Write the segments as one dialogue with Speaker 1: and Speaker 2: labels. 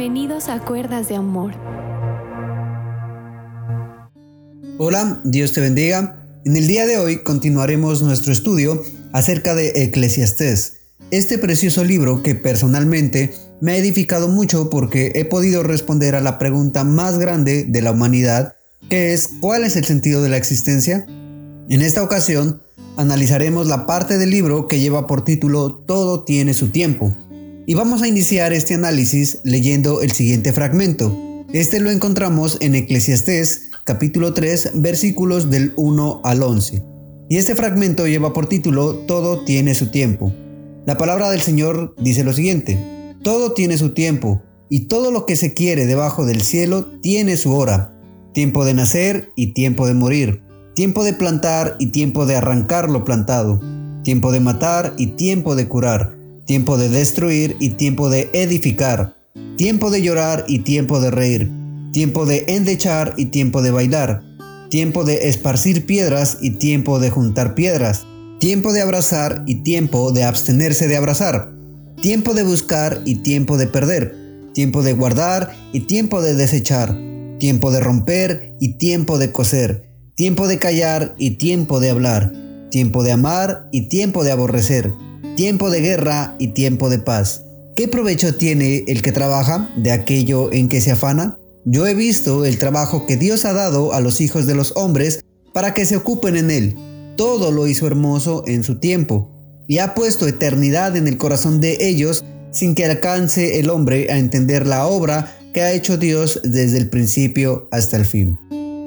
Speaker 1: Bienvenidos a Cuerdas de Amor.
Speaker 2: Hola, Dios te bendiga. En el día de hoy continuaremos nuestro estudio acerca de Eclesiastés, este precioso libro que personalmente me ha edificado mucho porque he podido responder a la pregunta más grande de la humanidad, que es ¿cuál es el sentido de la existencia? En esta ocasión analizaremos la parte del libro que lleva por título Todo tiene su tiempo. Y vamos a iniciar este análisis leyendo el siguiente fragmento. Este lo encontramos en Eclesiastés capítulo 3 versículos del 1 al 11. Y este fragmento lleva por título Todo tiene su tiempo. La palabra del Señor dice lo siguiente. Todo tiene su tiempo, y todo lo que se quiere debajo del cielo tiene su hora. Tiempo de nacer y tiempo de morir. Tiempo de plantar y tiempo de arrancar lo plantado. Tiempo de matar y tiempo de curar tiempo de destruir y tiempo de edificar, tiempo de llorar y tiempo de reír, tiempo de endechar y tiempo de bailar, tiempo de esparcir piedras y tiempo de juntar piedras, tiempo de abrazar y tiempo de abstenerse de abrazar, tiempo de buscar y tiempo de perder, tiempo de guardar y tiempo de desechar, tiempo de romper y tiempo de coser, tiempo de callar y tiempo de hablar, tiempo de amar y tiempo de aborrecer, tiempo de guerra y tiempo de paz. ¿Qué provecho tiene el que trabaja de aquello en que se afana? Yo he visto el trabajo que Dios ha dado a los hijos de los hombres para que se ocupen en él. Todo lo hizo hermoso en su tiempo, y ha puesto eternidad en el corazón de ellos sin que alcance el hombre a entender la obra que ha hecho Dios desde el principio hasta el fin.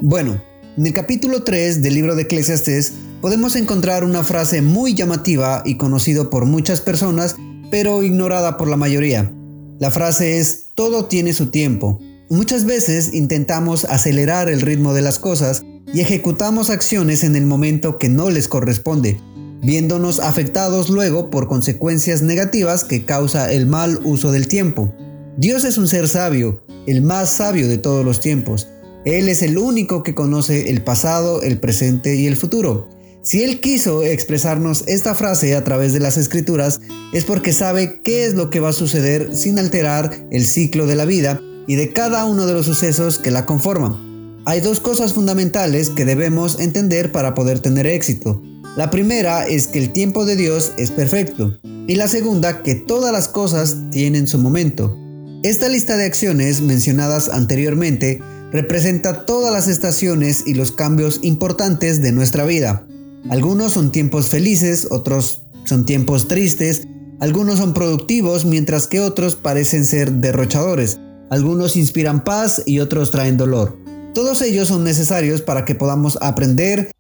Speaker 2: Bueno, en el capítulo 3 del libro de Eclesiastes podemos encontrar una frase muy llamativa y conocida por muchas personas, pero ignorada por la mayoría. La frase es, todo tiene su tiempo. Muchas veces intentamos acelerar el ritmo de las cosas y ejecutamos acciones en el momento que no les corresponde, viéndonos afectados luego por consecuencias negativas que causa el mal uso del tiempo. Dios es un ser sabio, el más sabio de todos los tiempos, él es el único que conoce el pasado, el presente y el futuro. Si Él quiso expresarnos esta frase a través de las escrituras, es porque sabe qué es lo que va a suceder sin alterar el ciclo de la vida y de cada uno de los sucesos que la conforman. Hay dos cosas fundamentales que debemos entender para poder tener éxito. La primera es que el tiempo de Dios es perfecto y la segunda que todas las cosas tienen su momento. Esta lista de acciones mencionadas anteriormente representa todas las estaciones y los cambios importantes de nuestra vida. Algunos son tiempos felices, otros son tiempos tristes, algunos son productivos mientras que otros parecen ser derrochadores, algunos inspiran paz y otros traen dolor. Todos ellos son necesarios para que podamos aprender,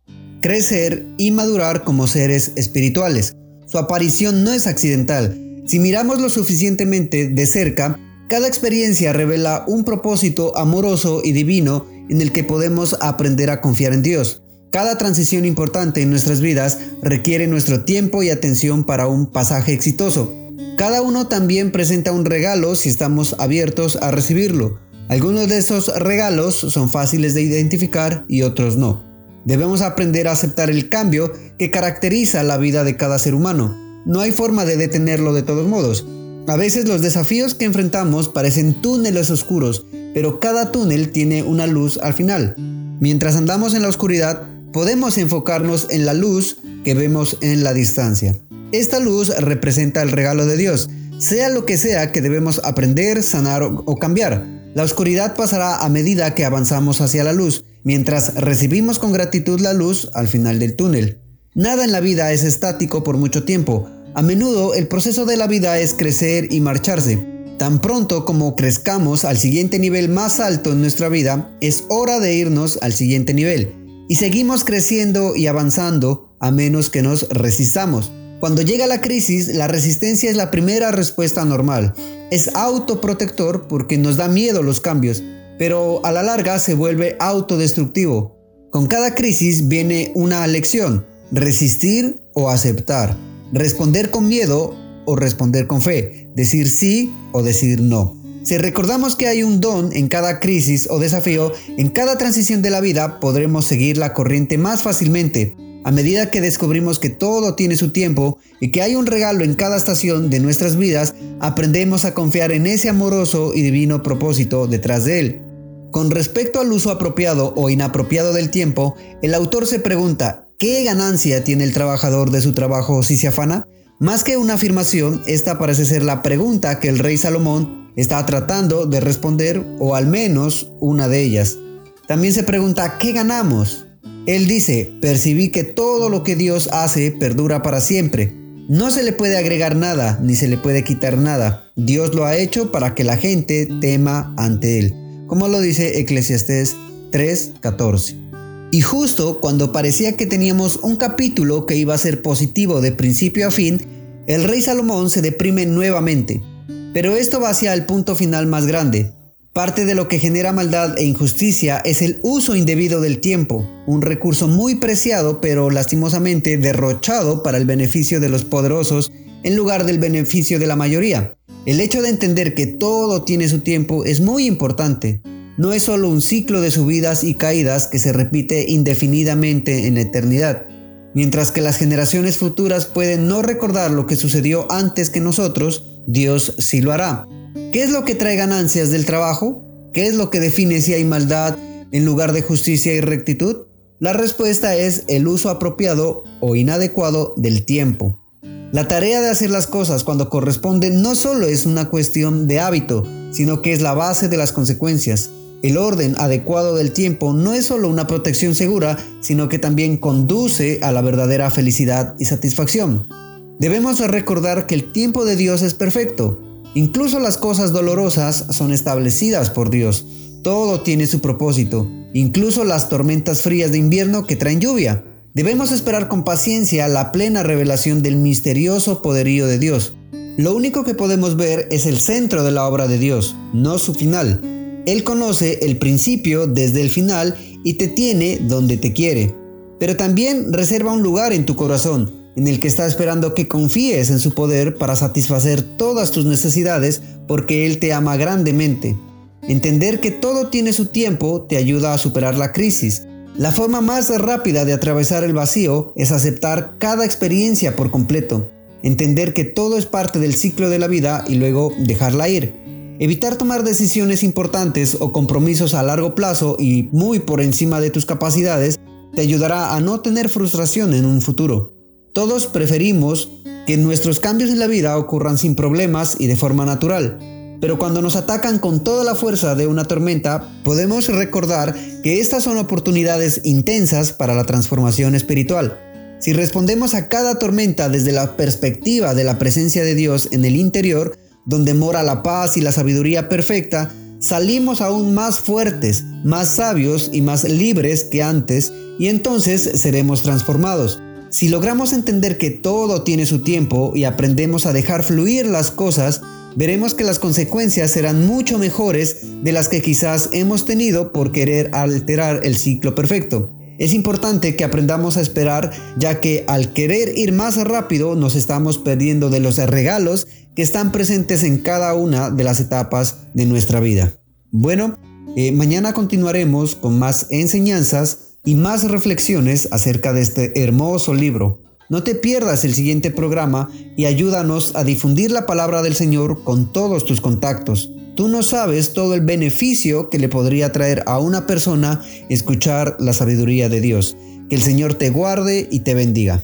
Speaker 2: crecer y madurar como seres espirituales. Su aparición no es accidental. Si miramos lo suficientemente de cerca, cada experiencia revela un propósito amoroso y divino en el que podemos aprender a confiar en Dios. Cada transición importante en nuestras vidas requiere nuestro tiempo y atención para un pasaje exitoso. Cada uno también presenta un regalo si estamos abiertos a recibirlo. Algunos de esos regalos son fáciles de identificar y otros no. Debemos aprender a aceptar el cambio que caracteriza la vida de cada ser humano. No hay forma de detenerlo de todos modos. A veces los desafíos que enfrentamos parecen túneles oscuros, pero cada túnel tiene una luz al final. Mientras andamos en la oscuridad, podemos enfocarnos en la luz que vemos en la distancia. Esta luz representa el regalo de Dios, sea lo que sea que debemos aprender, sanar o cambiar. La oscuridad pasará a medida que avanzamos hacia la luz, mientras recibimos con gratitud la luz al final del túnel. Nada en la vida es estático por mucho tiempo, a menudo el proceso de la vida es crecer y marcharse. Tan pronto como crezcamos al siguiente nivel más alto en nuestra vida, es hora de irnos al siguiente nivel. Y seguimos creciendo y avanzando a menos que nos resistamos. Cuando llega la crisis, la resistencia es la primera respuesta normal. Es autoprotector porque nos da miedo los cambios, pero a la larga se vuelve autodestructivo. Con cada crisis viene una lección, resistir o aceptar responder con miedo o responder con fe, decir sí o decir no. Si recordamos que hay un don en cada crisis o desafío, en cada transición de la vida podremos seguir la corriente más fácilmente. A medida que descubrimos que todo tiene su tiempo y que hay un regalo en cada estación de nuestras vidas, aprendemos a confiar en ese amoroso y divino propósito detrás de él. Con respecto al uso apropiado o inapropiado del tiempo, el autor se pregunta, ¿qué ganancia tiene el trabajador de su trabajo si se afana? Más que una afirmación, esta parece ser la pregunta que el rey Salomón está tratando de responder, o al menos una de ellas. También se pregunta, ¿qué ganamos? Él dice, percibí que todo lo que Dios hace perdura para siempre. No se le puede agregar nada, ni se le puede quitar nada. Dios lo ha hecho para que la gente tema ante Él, como lo dice Eclesiastés 3:14. Y justo cuando parecía que teníamos un capítulo que iba a ser positivo de principio a fin, el rey Salomón se deprime nuevamente. Pero esto va hacia el punto final más grande, Parte de lo que genera maldad e injusticia es el uso indebido del tiempo, un recurso muy preciado pero lastimosamente derrochado para el beneficio de los poderosos en lugar del beneficio de la mayoría. El hecho de entender que todo tiene su tiempo es muy importante. No es solo un ciclo de subidas y caídas que se repite indefinidamente en la eternidad. Mientras que las generaciones futuras pueden no recordar lo que sucedió antes que nosotros, Dios sí lo hará. ¿Qué es lo que trae ganancias del trabajo? ¿Qué es lo que define si hay maldad en lugar de justicia y rectitud? La respuesta es el uso apropiado o inadecuado del tiempo. La tarea de hacer las cosas cuando corresponden no solo es una cuestión de hábito, sino que es la base de las consecuencias. El orden adecuado del tiempo no es solo una protección segura, sino que también conduce a la verdadera felicidad y satisfacción. Debemos recordar que el tiempo de Dios es perfecto, Incluso las cosas dolorosas son establecidas por Dios. Todo tiene su propósito, incluso las tormentas frías de invierno que traen lluvia. Debemos esperar con paciencia la plena revelación del misterioso poderío de Dios. Lo único que podemos ver es el centro de la obra de Dios, no su final. Él conoce el principio desde el final y te tiene donde te quiere. Pero también reserva un lugar en tu corazón en el que está esperando que confíes en su poder para satisfacer todas tus necesidades porque Él te ama grandemente. Entender que todo tiene su tiempo te ayuda a superar la crisis. La forma más rápida de atravesar el vacío es aceptar cada experiencia por completo. Entender que todo es parte del ciclo de la vida y luego dejarla ir. Evitar tomar decisiones importantes o compromisos a largo plazo y muy por encima de tus capacidades te ayudará a no tener frustración en un futuro. Todos preferimos que nuestros cambios en la vida ocurran sin problemas y de forma natural. Pero cuando nos atacan con toda la fuerza de una tormenta, podemos recordar que estas son oportunidades intensas para la transformación espiritual. Si respondemos a cada tormenta desde la perspectiva de la presencia de Dios en el interior, donde mora la paz y la sabiduría perfecta, salimos aún más fuertes, más sabios y más libres que antes, y entonces seremos transformados. Si logramos entender que todo tiene su tiempo y aprendemos a dejar fluir las cosas, veremos que las consecuencias serán mucho mejores de las que quizás hemos tenido por querer alterar el ciclo perfecto. Es importante que aprendamos a esperar ya que al querer ir más rápido nos estamos perdiendo de los regalos que están presentes en cada una de las etapas de nuestra vida. Bueno, eh, mañana continuaremos con más enseñanzas y más reflexiones acerca de este hermoso libro. No te pierdas el siguiente programa y ayúdanos a difundir la palabra del Señor con todos tus contactos. Tú no sabes todo el beneficio que le podría traer a una persona escuchar la sabiduría de Dios. Que el Señor te guarde y te bendiga.